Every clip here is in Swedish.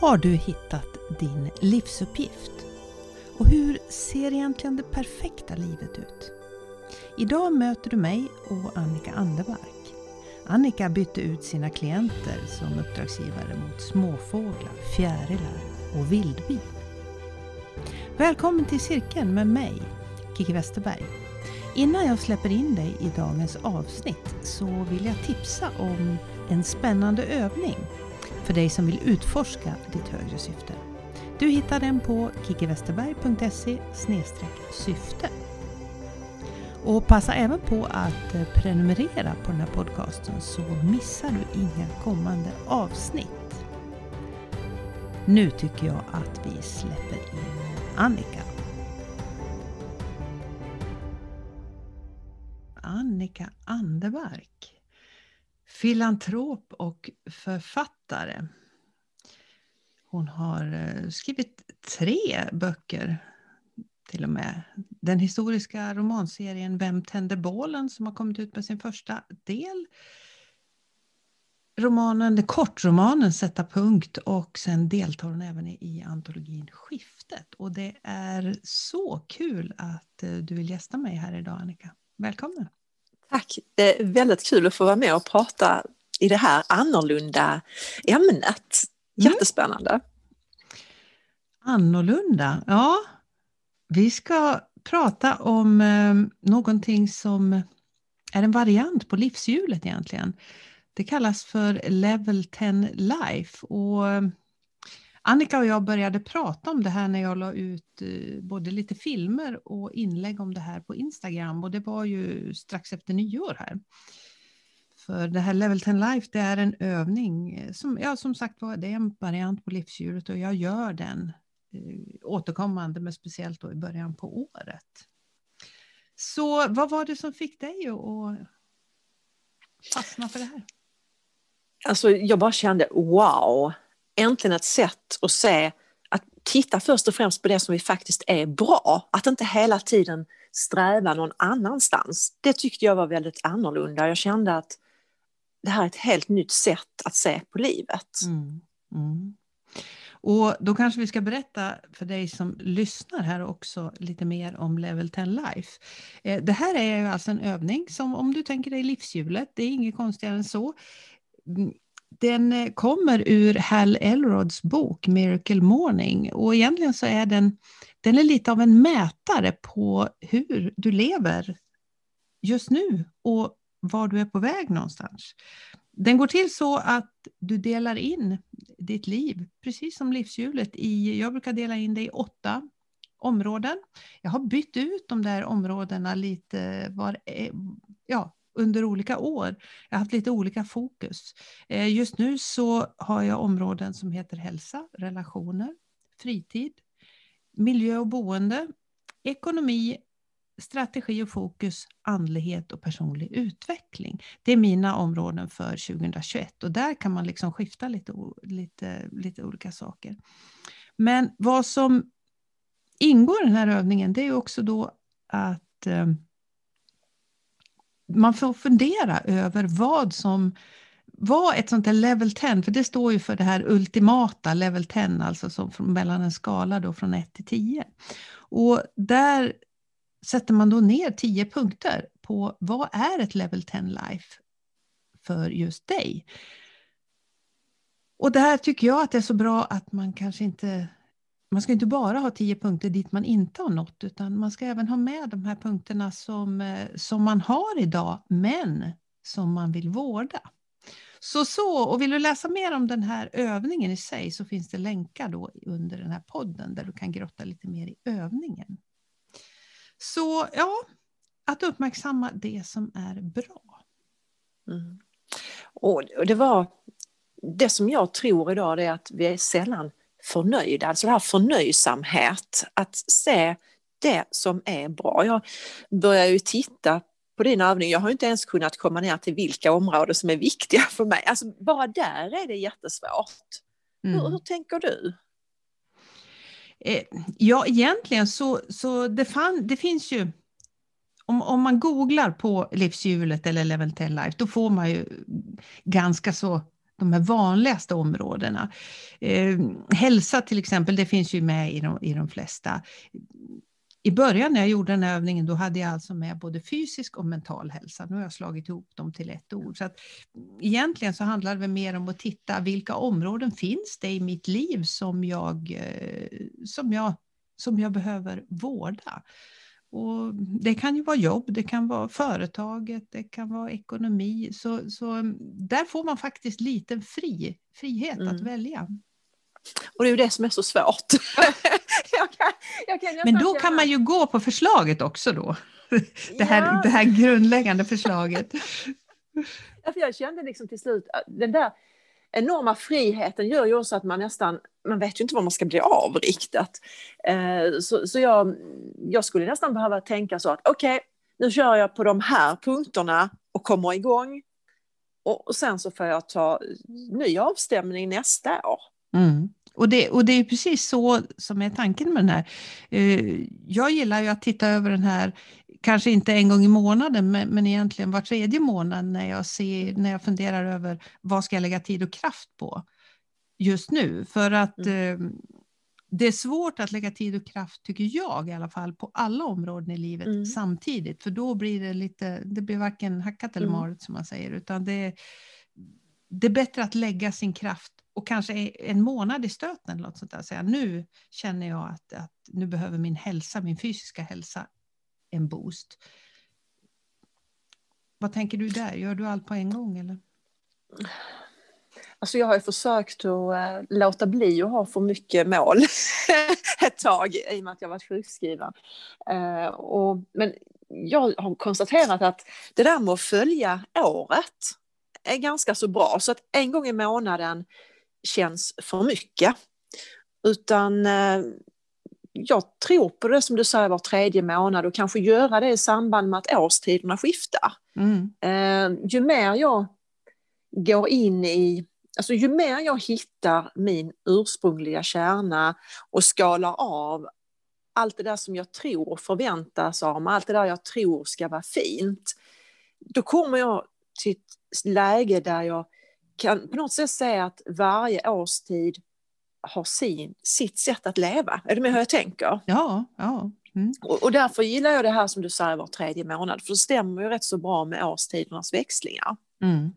Har du hittat din livsuppgift? Och hur ser egentligen det perfekta livet ut? Idag möter du mig och Annika Andermark. Annika bytte ut sina klienter som uppdragsgivare mot småfåglar, fjärilar och vildbin. Välkommen till cirkeln med mig, Kiki Westerberg. Innan jag släpper in dig i dagens avsnitt så vill jag tipsa om en spännande övning för dig som vill utforska ditt högre syfte. Du hittar den på kikiwesterberg.se syfte. Och passa även på att eh, prenumerera på den här podcasten så missar du inga kommande avsnitt. Nu tycker jag att vi släpper in Annika. Annika Anderbark filantrop och författare. Hon har eh, skrivit tre böcker till och med. Den historiska romanserien Vem tände bålen som har kommit ut med sin första del. Romanen, kortromanen Sätta punkt och sen deltar hon även i antologin Skiftet. Och det är så kul att eh, du vill gästa mig här idag Annika. Välkommen! Tack! Det är väldigt kul att få vara med och prata i det här annorlunda ämnet. Mm. Jättespännande! Mm. Annorlunda, ja. Vi ska prata om eh, någonting som är en variant på livshjulet egentligen. Det kallas för Level 10 Life. Och eh, Annika och jag började prata om det här när jag la ut eh, både lite filmer och inlägg om det här på Instagram och det var ju strax efter nyår här. För det här Level 10 Life det är en övning eh, som, ja, som sagt var, det är en variant på livsdjuret och jag gör den eh, återkommande men speciellt då i början på året. Så vad var det som fick dig att fastna för det här? Alltså jag bara kände wow, äntligen ett sätt att se, att titta först och främst på det som vi faktiskt är bra. Att inte hela tiden sträva någon annanstans. Det tyckte jag var väldigt annorlunda. Jag kände att det här är ett helt nytt sätt att se på livet. Mm. Mm. Och då kanske vi ska berätta för dig som lyssnar här också lite mer om Level 10 Life. Eh, det här är alltså en övning som om du tänker dig livshjulet, det är inget konstigare än så. Mm, den eh, kommer ur Hal Elrods bok Miracle Morning och egentligen så är den, den är lite av en mätare på hur du lever just nu och var du är på väg någonstans. Den går till så att du delar in ditt liv, precis som livshjulet, i, jag brukar dela in det i åtta områden. Jag har bytt ut de där områdena lite var, eh, ja, under olika år. Jag har haft lite olika fokus. Eh, just nu så har jag områden som heter hälsa, relationer, fritid, miljö och boende, ekonomi, strategi och fokus, andlighet och personlig utveckling. Det är mina områden för 2021 och där kan man liksom skifta lite, lite, lite olika saker. Men vad som ingår i den här övningen det är också då att eh, man får fundera över vad som var ett sånt här level 10, för det står ju för det här ultimata level 10, alltså som från, mellan en skala då från 1 till 10. Och där sätter man då ner 10 punkter på vad är ett level 10 life för just dig. Och det här tycker jag att det är så bra att man kanske inte man ska inte bara ha tio punkter dit man inte har nått, utan man ska även ha med de här punkterna som, eh, som man har idag, men som man vill vårda. Så, så, och vill du läsa mer om den här övningen i sig så finns det länkar då under den här podden där du kan grotta lite mer i övningen. Så ja, att uppmärksamma det som är bra. Mm. Och det var det som jag tror idag är att vi är sällan förnöjd, alltså det här förnöjsamhet, att se det som är bra. Jag börjar ju titta på din övning, jag har inte ens kunnat komma ner till vilka områden som är viktiga för mig. Alltså bara där är det jättesvårt. Mm. Hur, hur tänker du? Eh, ja, egentligen så, så det, fann, det finns ju om, om man googlar på livshjulet eller Level 10 Life, då får man ju ganska så de här vanligaste områdena. Eh, hälsa till exempel, det finns ju med i de, i de flesta. I början när jag gjorde den här övningen då hade jag alltså med både fysisk och mental hälsa. Nu har jag slagit ihop dem till ett ord. Så att, egentligen så handlar det mer om att titta vilka områden finns det i mitt liv som jag, eh, som jag, som jag behöver vårda. Och det kan ju vara jobb, det kan vara företaget, det kan vara ekonomi. Så, så där får man faktiskt lite fri, frihet mm. att välja. Och det är ju det som är så svårt. jag kan, jag kan Men då kan man ju gå på förslaget också då. Det här, ja. det här grundläggande förslaget. Ja, för jag kände liksom till slut, den där enorma friheten gör ju också att man nästan, man vet ju inte vad man ska bli av riktigt. Eh, så, så jag, jag skulle nästan behöva tänka så att okej, okay, nu kör jag på de här punkterna och kommer igång. Och, och sen så får jag ta ny avstämning nästa år. Mm. Och det, och det är precis så som är tanken med den här. Eh, jag gillar ju att titta över den här, kanske inte en gång i månaden, men, men egentligen var tredje månad när jag, ser, när jag funderar över vad ska jag lägga tid och kraft på just nu. För att mm. eh, det är svårt att lägga tid och kraft, tycker jag i alla fall, på alla områden i livet mm. samtidigt. För då blir det lite, det blir varken hackat eller mm. malet som man säger, utan det, det är bättre att lägga sin kraft och kanske en månad i stöten. Eller något sånt där. Säga, nu känner jag att, att nu behöver min hälsa, min fysiska hälsa en boost. Vad tänker du där? Gör du allt på en gång? Eller? Alltså jag har ju försökt att eh, låta bli att ha för mycket mål ett tag i och med att jag varit sjukskriven. Eh, och, men jag har konstaterat att det där med att följa året är ganska så bra. Så att en gång i månaden känns för mycket. Utan eh, jag tror på det som du säger var tredje månad och kanske göra det i samband med att årstiderna skiftar. Mm. Eh, ju mer jag går in i, alltså ju mer jag hittar min ursprungliga kärna och skalar av allt det där som jag tror förväntas av mig, allt det där jag tror ska vara fint. Då kommer jag till ett läge där jag kan på något sätt säga att varje årstid har sin, sitt sätt att leva. Är du med hur jag tänker? Ja. ja. Mm. Och, och, därför gillar jag det här som du säger var tredje månad, för det stämmer ju rätt så bra med årstidernas växlingar. Mm.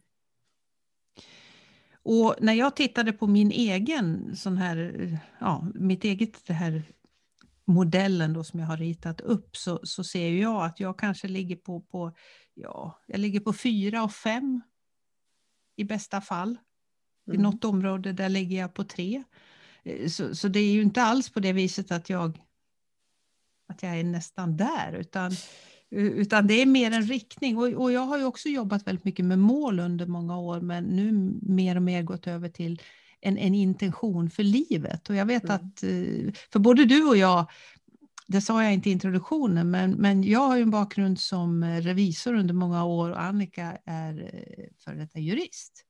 Och när jag tittade på min egen sån här, ja, mitt eget det här modellen då som jag har ritat upp så, så ser jag att jag kanske ligger på, på, ja, jag ligger på fyra och fem i bästa fall. Mm. I något område där ligger jag på tre. Eh, så, så det är ju inte alls på det viset att jag, att jag är nästan där, utan, utan det är mer en riktning. Och, och jag har ju också jobbat väldigt mycket med mål under många år, men nu mer och mer gått över till en, en intention för livet. Och jag vet mm. att, eh, för både du och jag, det sa jag inte i introduktionen, men, men jag har ju en bakgrund som revisor under många år och Annika är eh, före detta jurist.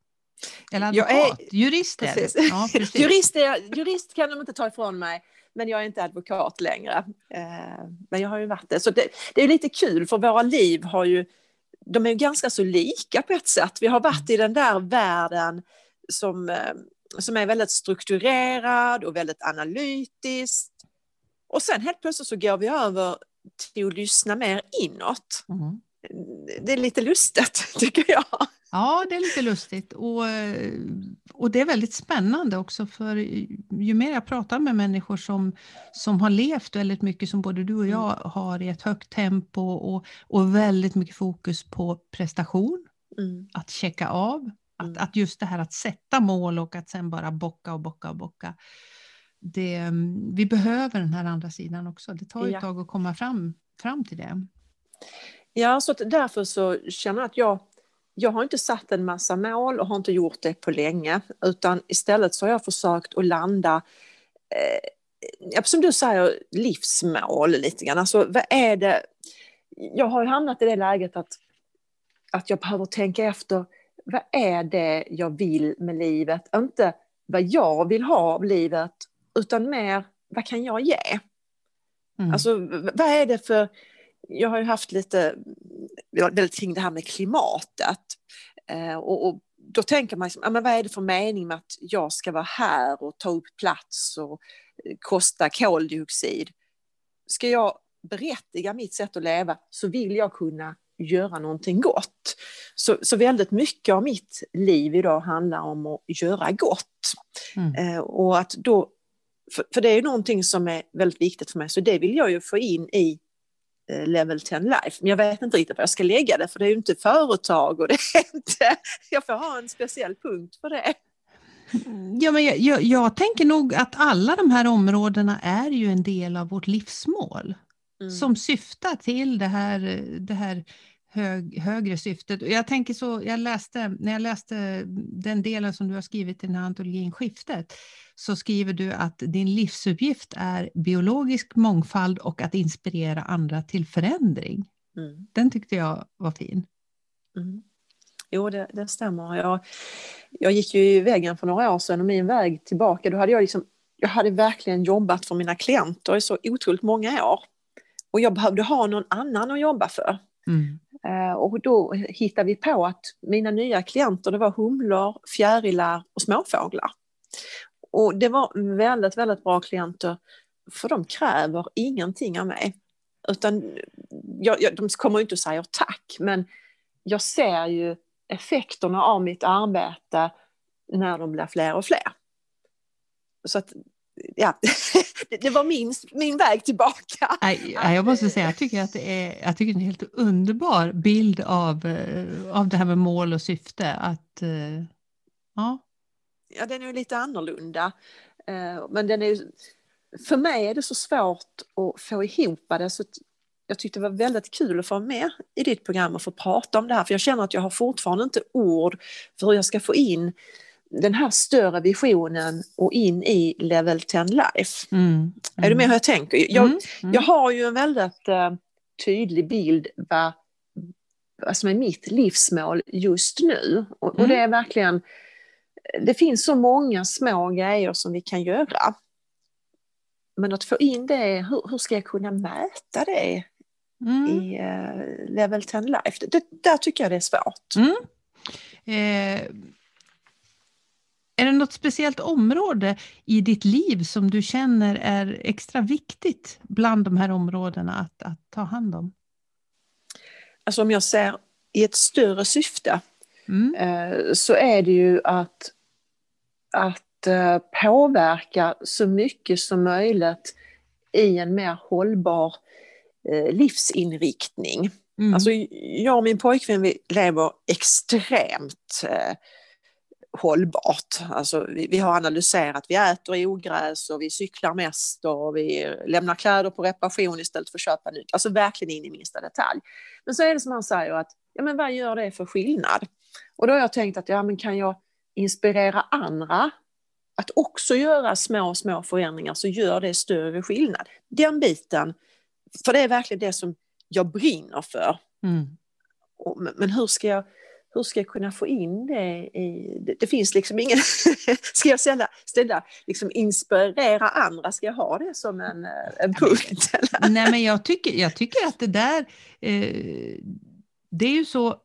Eller advokat, jag är, jurist precis. Ja, precis. jurist, är, jurist kan de inte ta ifrån mig, men jag är inte advokat längre. Eh, men jag har ju varit det. Så det, det är lite kul, för våra liv har ju, de är ju ganska så lika på ett sätt. Vi har varit i den där världen som, eh, som är väldigt strukturerad och väldigt analytisk och sen helt plötsligt så går vi över till att lyssna mer inåt. Mm. Det är lite lustigt tycker jag. Ja, det är lite lustigt och, och det är väldigt spännande också för ju mer jag pratar med människor som, som har levt väldigt mycket som både du och mm. jag har i ett högt tempo och, och väldigt mycket fokus på prestation, mm. att checka av, att, mm. att just det här att sätta mål och att sen bara bocka och bocka och bocka det, mm, vi behöver den här andra sidan också. Det tar ju ett tag att komma fram, fram till det. Ja, så därför så känner jag att jag, jag har inte satt en massa mål och har inte gjort det på länge, utan istället så har jag försökt att landa eh, som du säger, livsmål lite grann. Alltså, vad är det? Jag har hamnat i det läget att, att jag behöver tänka efter, vad är det jag vill med livet? Inte vad jag vill ha av livet utan mer vad kan jag ge? Mm. Alltså vad är det för, jag har ju haft lite, kring det här med klimatet eh, och, och då tänker man, liksom, men vad är det för mening med att jag ska vara här och ta upp plats och eh, kosta koldioxid? Ska jag berättiga mitt sätt att leva så vill jag kunna göra någonting gott. Så, så väldigt mycket av mitt liv idag handlar om att göra gott. Mm. Eh, och att då, för, för, det är ju någonting som är väldigt viktigt för mig, så det vill jag ju få in i eh, Level 10 Life. Men jag vet inte riktigt var jag ska lägga det, för det är ju inte företag och det är inte... Jag får ha en speciell punkt för det. Ja, men jag, jag, jag tänker nog att alla de här områdena är ju en del av vårt livsmål. Mm. Som syftar till det här, det här hög, högre syftet. Jag tänker så, jag läste, när jag läste den delen som du har skrivit i den här antologin Skiftet, så skriver du att din livsuppgift är biologisk mångfald och att inspirera andra till förändring. Mm. Den tyckte jag var fin. Mm. Jo, det, det, stämmer. Jag, jag gick ju i väggen för några år sedan och min väg tillbaka, då hade jag liksom, jag hade verkligen jobbat för mina klienter i så otroligt många år. Och jag behövde ha någon annan att jobba för. Mm. Eh, och då hittade vi på att mina nya klienter det var humlor, fjärilar och småfåglar. Och det var väldigt, väldigt bra klienter för de kräver ingenting av mig. Utan jag, jag, de kommer inte att säga tack, men jag ser ju effekterna av mitt arbete när de blir fler och fler. Så att ja, det var min, min väg tillbaka. Nej, jag måste säga, jag tycker att det är, jag tycker det är en helt underbar bild av, eh, av det här med mål och syfte. Att, eh, ja. ja, den är lite annorlunda. Eh, men den är, för mig är det så svårt att få ihop det. Så jag tyckte det var väldigt kul att få med i ditt program och få prata om det här. För jag känner att jag har fortfarande inte ord för hur jag ska få in den här större visionen och in i level 10 life. Mm, mm. Är du med hur jag tänker? Jag, mm, mm. jag har ju en väldigt uh, tydlig bild vad, vad som är mitt livsmål just nu. Och, och, det är verkligen, det finns så många små grejer som vi kan göra. Men att få in det, hur, hur ska jag kunna mäta det mm. i uh, level 10 life? Det, det, där tycker jag det är svårt. Mm. Eh är det något speciellt område i ditt liv som du känner är extra viktigt bland de här områdena att, att ta hand om? Alltså om jag ser i ett större syfte mm. eh, så är det ju att, att eh, påverka så mycket som möjligt i en mer hållbar eh, livsinriktning. Mm. Alltså jag och min pojkvän vi lever extremt hållbart. Alltså, vi, vi, har analyserat, vi äter ogräs och vi cyklar mest och vi lämnar kläder på reparation istället för att köpa nytt. Alltså verkligen in i minsta detalj. Men så är det som han säger att, ja men vad gör det för skillnad? Och då har jag tänkt att, ja men kan jag inspirera andra att också göra små, små förändringar så gör det större skillnad. Den biten, för det är verkligen det som jag brinner för. Mm. Men hur ska jag hur ska jag kunna få in det i... Det, det finns liksom ingen... ska jag ställa, ställa liksom inspirera andra, ska jag ha det som en, eh, en punkt? Eller? Nej, men jag tycker, jag tycker att det där... Eh, det är ju så...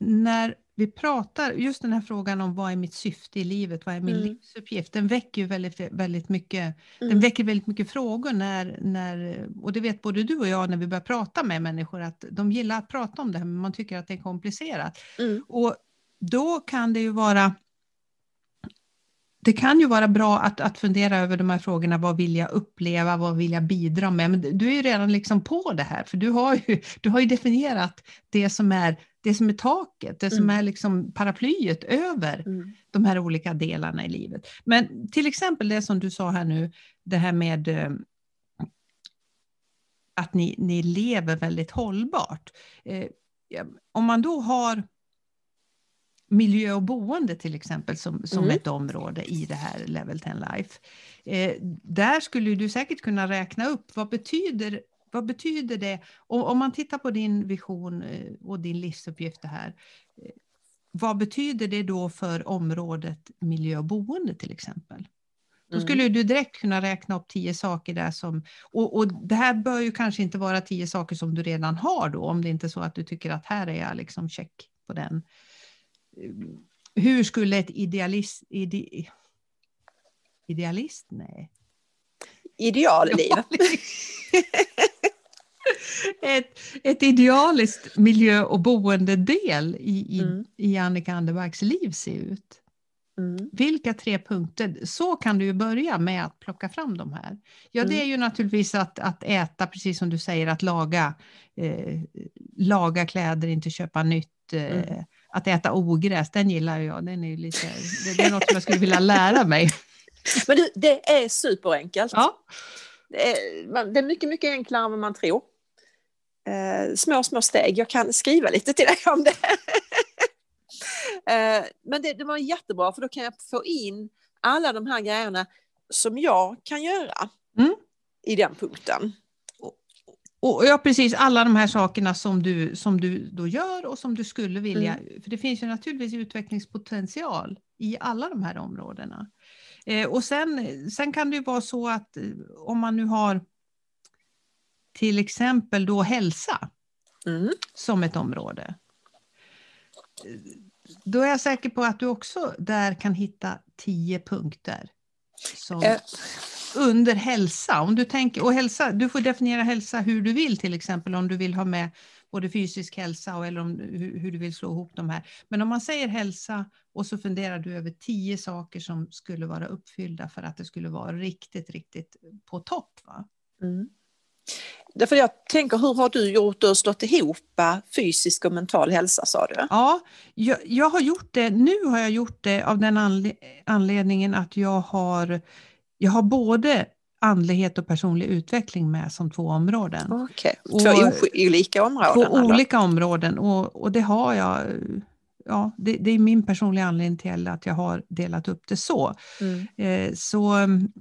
När vi pratar, just den här frågan om vad är mitt syfte i livet, vad är min mm. livsuppgift, den väcker ju väldigt, väldigt mycket, mm. den väcker väldigt mycket frågor när, när, och det vet både du och jag när vi börjar prata med människor, att de gillar att prata om det här, men man tycker att det är komplicerat. Mm. Och då kan det ju vara det kan ju vara bra att, att fundera över de här frågorna. Vad vill jag uppleva? Vad vill jag bidra med? Men du är ju redan liksom på det här, för du har ju, du har ju definierat det som är det som är taket, det som mm. är liksom paraplyet över mm. de här olika delarna i livet. Men till exempel det som du sa här nu, det här med eh, att ni, ni lever väldigt hållbart. Eh, om man då har miljö och boende till exempel som, som mm. ett område i det här Level 10 Life. Eh, där skulle du säkert kunna räkna upp vad betyder vad betyder det? Och om man tittar på din vision eh, och din livsuppgift det här. Eh, vad betyder det då för området miljö och boende till exempel? Då mm. skulle du direkt kunna räkna upp tio saker där som, och, och, det här bör ju kanske inte vara tio saker som du redan har då, om det inte är så att du tycker att här är jag liksom check på den. hur skulle ett idealist... Ide, idealist? Nej. Idealliv. ett, ett idealiskt miljö och boendedel i, i, mm. i Annika Anderbergs liv se ut? Mm. Vilka tre punkter? Så kan du ju börja med att plocka fram de här. Ja, mm. det är ju naturligtvis att, att äta, precis som du säger, att laga, eh, laga kläder, inte köpa nytt. Eh, mm. Att äta ogräs, den gillar jag. Den är lite, det, det är något som jag skulle vilja lära mig. Men du, det är superenkelt. Ja. Det, är, det är mycket, mycket enklare än vad man tror. Eh, små, små steg. Jag kan skriva lite till dig om det. Eh, men det, det, var jättebra för då kan jag få in alla de här grejerna som jag kan göra mm. i den punkten. Och, ja, precis alla de här sakerna som du, som du då gör och som du skulle vilja. Mm. För det finns ju naturligtvis utvecklingspotential i alla de här områdena. Eh, och sen, sen kan det ju vara så att eh, om man nu har till exempel då hälsa mm. som ett område då är jag säker på att du också där kan hitta tio punkter. Som, äh. Under hälsa. Om du, tänker, och hälsa. Du får definiera hälsa hur du vill, till exempel om du vill ha med både fysisk hälsa och eller om, hur, hur, du vill slå ihop de här. Men om man säger hälsa och så funderar du över tio saker som skulle vara uppfyllda för att det skulle vara riktigt, riktigt på topp. Va? Mm. Därför jag tänker, hur har du gjort och slått ihop fysisk och mental hälsa sa du? Ja, jag, jag, har gjort det, nu har jag gjort det av den anle anledningen att jag har, jag har både andlighet och personlig utveckling med som två områden. Okej, okay. två olika områden? Två då. olika områden och, och det har jag ja, det, det, är min personliga anledning till att jag har delat upp det så. Mm. Eh, så mm,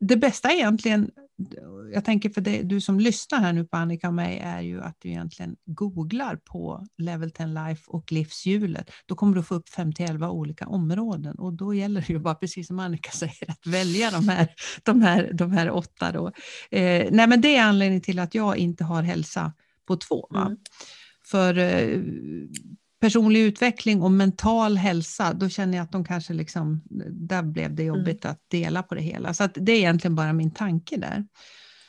det bästa egentligen jag tänker för det, du som lyssnar här nu på Annika och mig är ju att du egentligen googlar på Level 10 Life och livshjulet. Då kommer du få upp 5-11 olika områden och då gäller det ju bara, precis som Annika säger, att välja de här, de här, de här åtta. Då. Eh, nej men det är anledningen till att jag inte har hälsa på två. Mm. För eh, personlig utveckling och mental hälsa, då känner jag att de kanske liksom, där blev det jobbigt mm. att dela på det hela. Så det är egentligen bara min tanke där.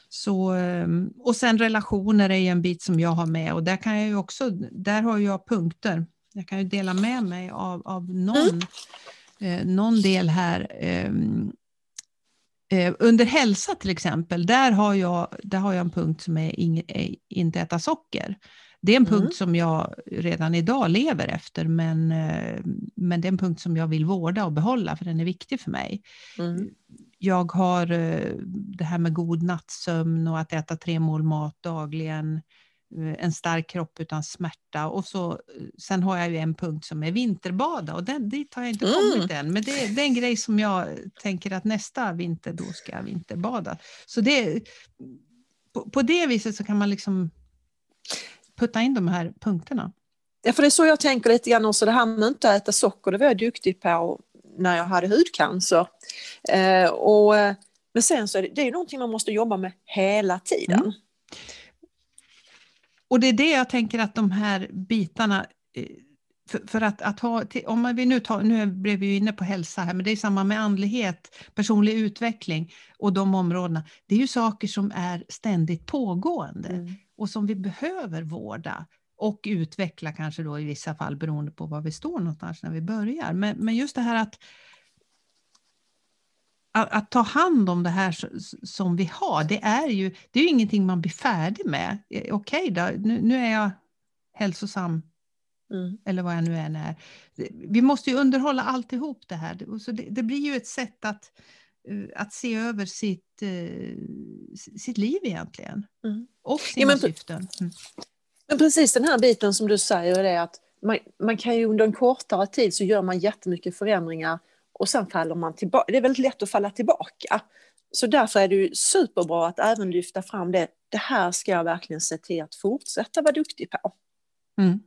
Så, ehm, och sen relationer är en bit som jag har med och där kan jag ju också, där har jag punkter. Jag kan ju dela med mig av, av någon, mm. eh, någon del här. Eh, eh, under hälsa till exempel, där har jag, där har jag en punkt som är, ing, är inte äta socker. Det är en punkt mm. som jag redan idag lever efter, men, eh, men det är en punkt som jag vill vårda och behålla, för den är viktig för mig. Mm. Jag har eh, det här med god nattsömn och att äta tre mål mat dagligen, eh, en stark kropp utan smärta och så, sen har jag ju en punkt som är vinterbada och den, dit har jag inte mm. kommit än. Men det, det, är en grej som jag tänker att nästa vinter då ska jag vinterbada. Så det, på, på det viset så kan man liksom putta in de här punkterna. Ja, för det är så jag tänker lite grann också, det här med att inte äta socker, det var jag duktig på när jag hade hudcancer. Eh, och, men sen så är det, det är någonting man måste jobba med hela tiden. Mm. Och det är det jag tänker att de här bitarna eh, för, för att, att, ha, om vi nu tar, nu blev vi inne på hälsa här, men det är samma med andlighet, personlig utveckling och de områdena. Det är ju saker som är ständigt pågående. Mm och som vi behöver vårda och utveckla kanske då i vissa fall beroende på var vi står någonstans när vi börjar. Men, men just det här att, att, att, ta hand om det här som vi har, det är ju det är ju ingenting man blir färdig med. Eh, okej då, nu, nu är jag hälsosam Mm. Eller vad jag nu än är. Vi måste ju underhålla alltihop det här. Så det, det blir ju ett sätt att, att se över sitt, uh, sitt liv egentligen. Mm och sina ja, men, syften. Mm. Men precis den här biten som du säger är att man, man kan ju under en kortare tid så gör man jättemycket förändringar och sen faller man tillbaka. Det är väldigt lätt att falla tillbaka. Så därför är det ju superbra att även lyfta fram det. Det här ska jag verkligen se till att fortsätta vara duktig på. Mm.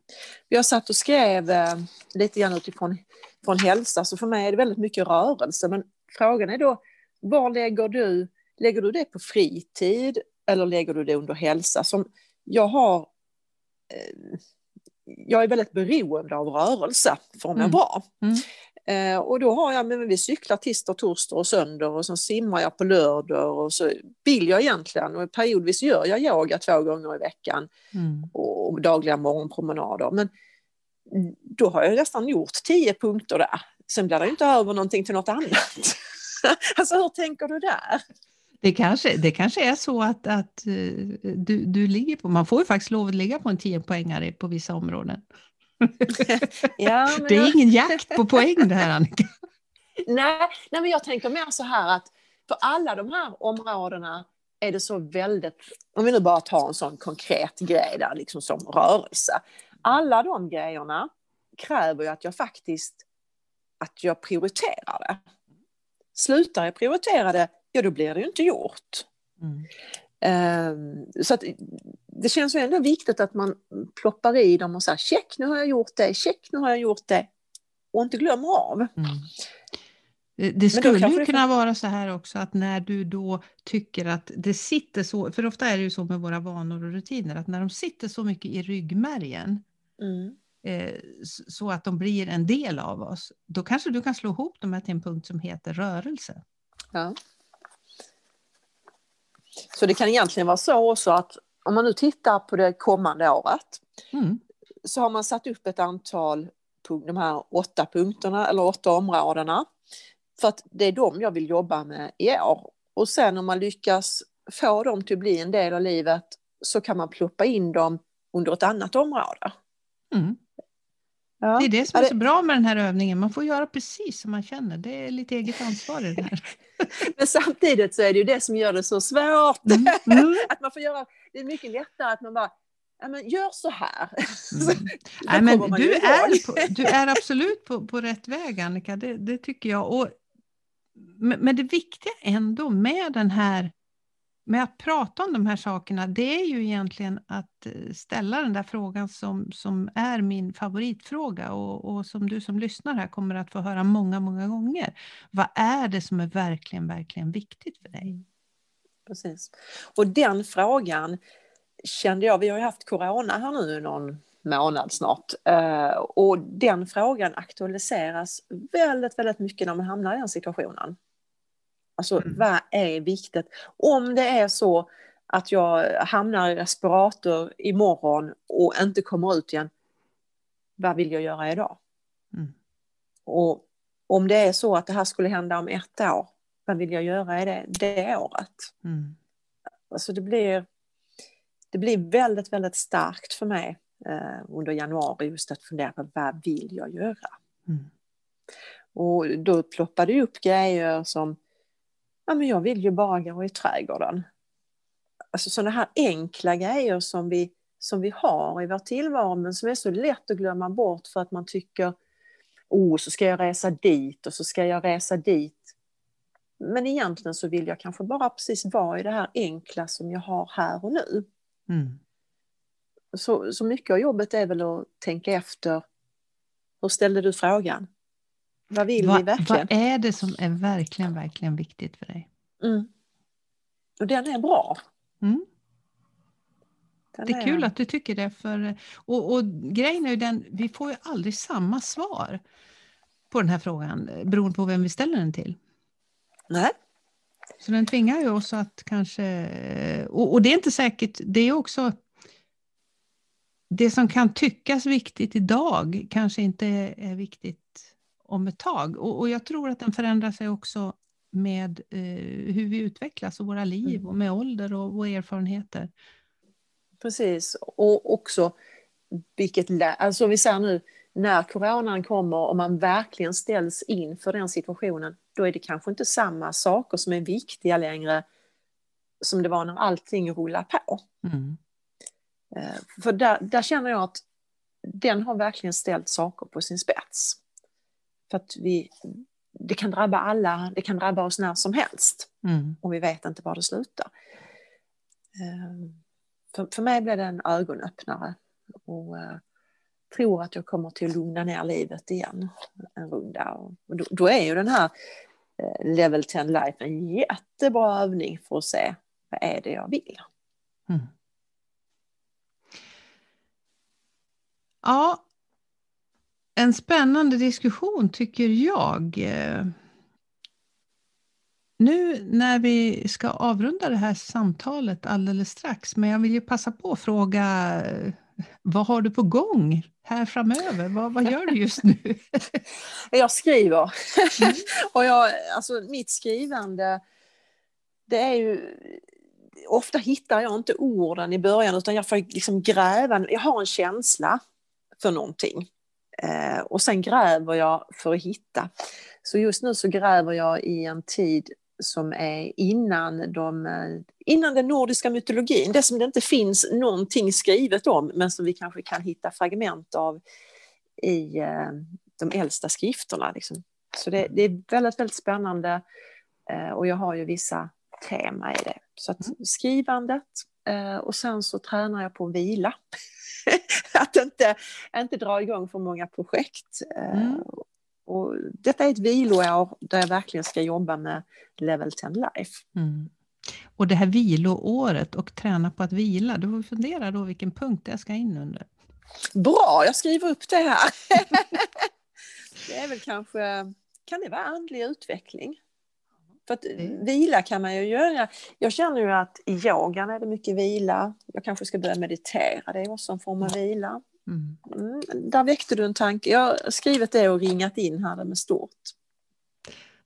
Jag satt och skrev eh, lite grann utifrån från hälsa, så för mig är det väldigt mycket rörelse. Men frågan är då, var lägger du, lägger du det på fritid eller lägger du det under hälsa? Som jag har, eh, jag är väldigt beroende av rörelse för att må Mm. bra. Mm. Eh, och då har jag, men vi cyklar tisdag, torsdag och söndag och så simmar jag på lördag och så vill jag egentligen och periodvis gör jag yoga två gånger i veckan Mm. och dagliga morgonpromenader. Men då har jag nästan gjort tio punkter där. Sen blir det inte över någonting till något annat. alltså hur tänker du där? Det kanske, det kanske är så att, att eh, du, du ligger på, man får ju faktiskt lov att ligga på en 10 poängare på vissa områden. Ja, Det jag- är ingen jakt på poäng det här Annika. Nej, nej, men jag tänker mer så här att för alla de här områdena är det så väldigt, om vi nu bara tar en sån konkret grej där liksom som rörelse. Alla de grejerna kräver ju att jag faktiskt att jag prioriterar det. Slutar jag prioritera det, ja då blir det ju inte gjort. Mm. Ehm, så att det känns ju ändå viktigt att man ploppar i dem och säger check nu har jag gjort det, check nu har jag gjort det och inte glömmer av. Mm. Det- skulle ju det kunna vara så här också att när du då tycker att det sitter så, för ofta är det ju så med våra vanor och rutiner, att när de sitter så mycket i ryggmärgen Mm. Eh, så att de blir en del av oss, då kanske du kan slå ihop dem till en punkt som heter rörelse. Ja. Så det kan egentligen vara så också att om man nu tittar på det kommande året Mm. så har man satt upp ett antal, de här åtta punkterna eller åtta områdena. För att det är de jag vill jobba med i år. Och sen om man lyckas få dem till att bli en del av livet så kan man ploppa in dem under ett annat område. Mm. Ja. Det är det som Ja, är det- så bra med den här övningen, man får göra precis som man känner, det är lite eget ansvar i det här. Men samtidigt så är det ju det som gör det så svårt. Mm. Mm. Att man får göra, det är mycket lättare att man bara, ja men gör så här. Mm. Nej, men du, är på, du är absolut på, på rätt väg Annika, det, det tycker jag. Och, men det viktiga ändå med den här med att prata om de här sakerna, det är ju egentligen att eh, ställa den där frågan som, som är min favoritfråga och, och som du som lyssnar här kommer att få höra många, många gånger. Vad är det som är verkligen, verkligen viktigt för dig? Precis. Och den frågan kände jag, vi har ju haft corona här nu någon månad snart. Eh, och den frågan aktualiseras väldigt, väldigt mycket när man hamnar i den situationen. Alltså Mm. vad är viktigt? Om det är så att jag hamnar i respirator imorgon och inte kommer ut igen, vad vill jag göra idag? Mm. Och om det är så att det här skulle hända om ett år, vad vill jag göra i det, det året? Mm. Alltså det blir, det blir väldigt, väldigt starkt för mig eh, under januari just att fundera på vad vill jag göra? Mm. Och då ploppar det upp grejer som, ja men jag vill ju bara gå i trädgården. Alltså sådana här enkla grejer som vi, som vi har i vår tillvaro men som är så lätt att glömma bort för att man tycker, oh så ska jag resa dit och så ska jag resa dit. Men egentligen så vill jag kanske bara precis vara i det här enkla som jag har här och nu. Mm. Så, så mycket av jobbet är väl att tänka efter, hur ställde du frågan? Vad vill vi Vad, verkligen? vad är det som är verkligen, verkligen viktigt för dig? Mm. Och den är bra. Mm. Den Det är kul att du tycker det. För, och, och grejen är ju den, vi får ju aldrig samma svar på den här frågan beroende på vem vi ställer den till. Nej. Så den tvingar ju oss att kanske... Och, och det är inte säkert, det är också... Det som kan tyckas viktigt idag kanske inte är viktigt om ett tag. Och, och jag tror att den förändrar sig också med eh, hur vi utvecklas och våra liv Mm. och med ålder och, och erfarenheter. Precis. Och också vilket... Alltså vi säger nu, när coronan kommer och man verkligen ställs inför den situationen, då är det kanske inte samma saker som är viktiga längre som det var när allting rullar på. Mm. Eh, För där, där känner jag att den har verkligen ställt saker på sin spets. För att vi, det kan drabba alla, det kan drabba oss när som helst Mm. och vi vet inte var det slutar. Eh, För, för mig blev det en ögonöppnare och eh, tror att jag kommer till att lugna ner livet igen en runda. Och och då, då är ju den här eh, Level 10 Life en jättebra övning för att se vad är det jag vill. Mm. Ja, en spännande diskussion tycker jag. Nu när vi ska avrunda det här samtalet alldeles strax, men jag vill ju passa på att fråga vad har du på gång här framöver? Vad, vad gör du just nu? jag skriver. Mm. och jag, alltså, mitt skrivande, det är ju... Ofta hittar jag inte orden i början utan jag får liksom gräva. Jag har en känsla för någonting. Eh, och sen gräver jag för att hitta. Så just nu så gräver jag i en tid som är innan, de, innan den nordiska mytologin, det som det inte finns någonting skrivet om men som vi kanske kan hitta fragment av i eh, de äldsta skrifterna. Liksom. Så det, det, är väldigt, väldigt spännande eh, och jag har ju vissa tema i det. Så att mm. skrivandet eh, och sen så tränar jag på vila. att inte, inte dra igång för många projekt. Mm. Och detta är ett viloår där jag verkligen ska jobba med Level 10 Life. Mm. Och det här viloåret och träna på att vila, du får fundera då vilken punkt det ska in under. Bra, jag skriver upp det här. det är väl kanske, kan det vara andlig utveckling? För att mm. vila kan man ju göra. Jag känner ju att i yogan är det mycket vila. Jag kanske ska börja meditera, det är också en form av vila. Mm. Mm, där väckte du en tanke. Jag har skrivit det och ringat in här med stort.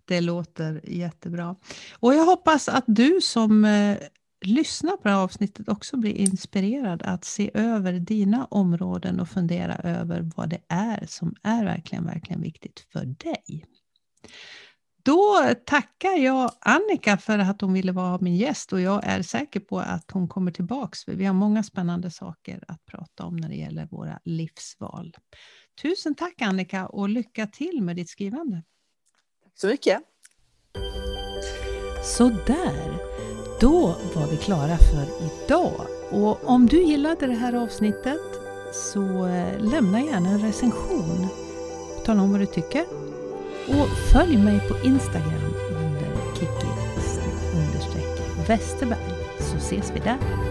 Det låter jättebra. Och jag hoppas att du som eh, lyssnar på det här avsnittet också blir inspirerad att se över dina områden och fundera över vad det är som är verkligen, verkligen viktigt för dig. Då tackar jag Annika för att hon ville vara min gäst och jag är säker på att hon kommer tillbaks. För vi har många spännande saker att prata om när det gäller våra livsval. Tusen tack Annika och lycka till med ditt skrivande. Tack så mycket. Så där, då var vi klara för idag. Och om du gillade det här avsnittet så eh, lämna gärna en recension. Tala om vad du tycker och följ mig på Instagram under Kiki Westerberg så ses vi där.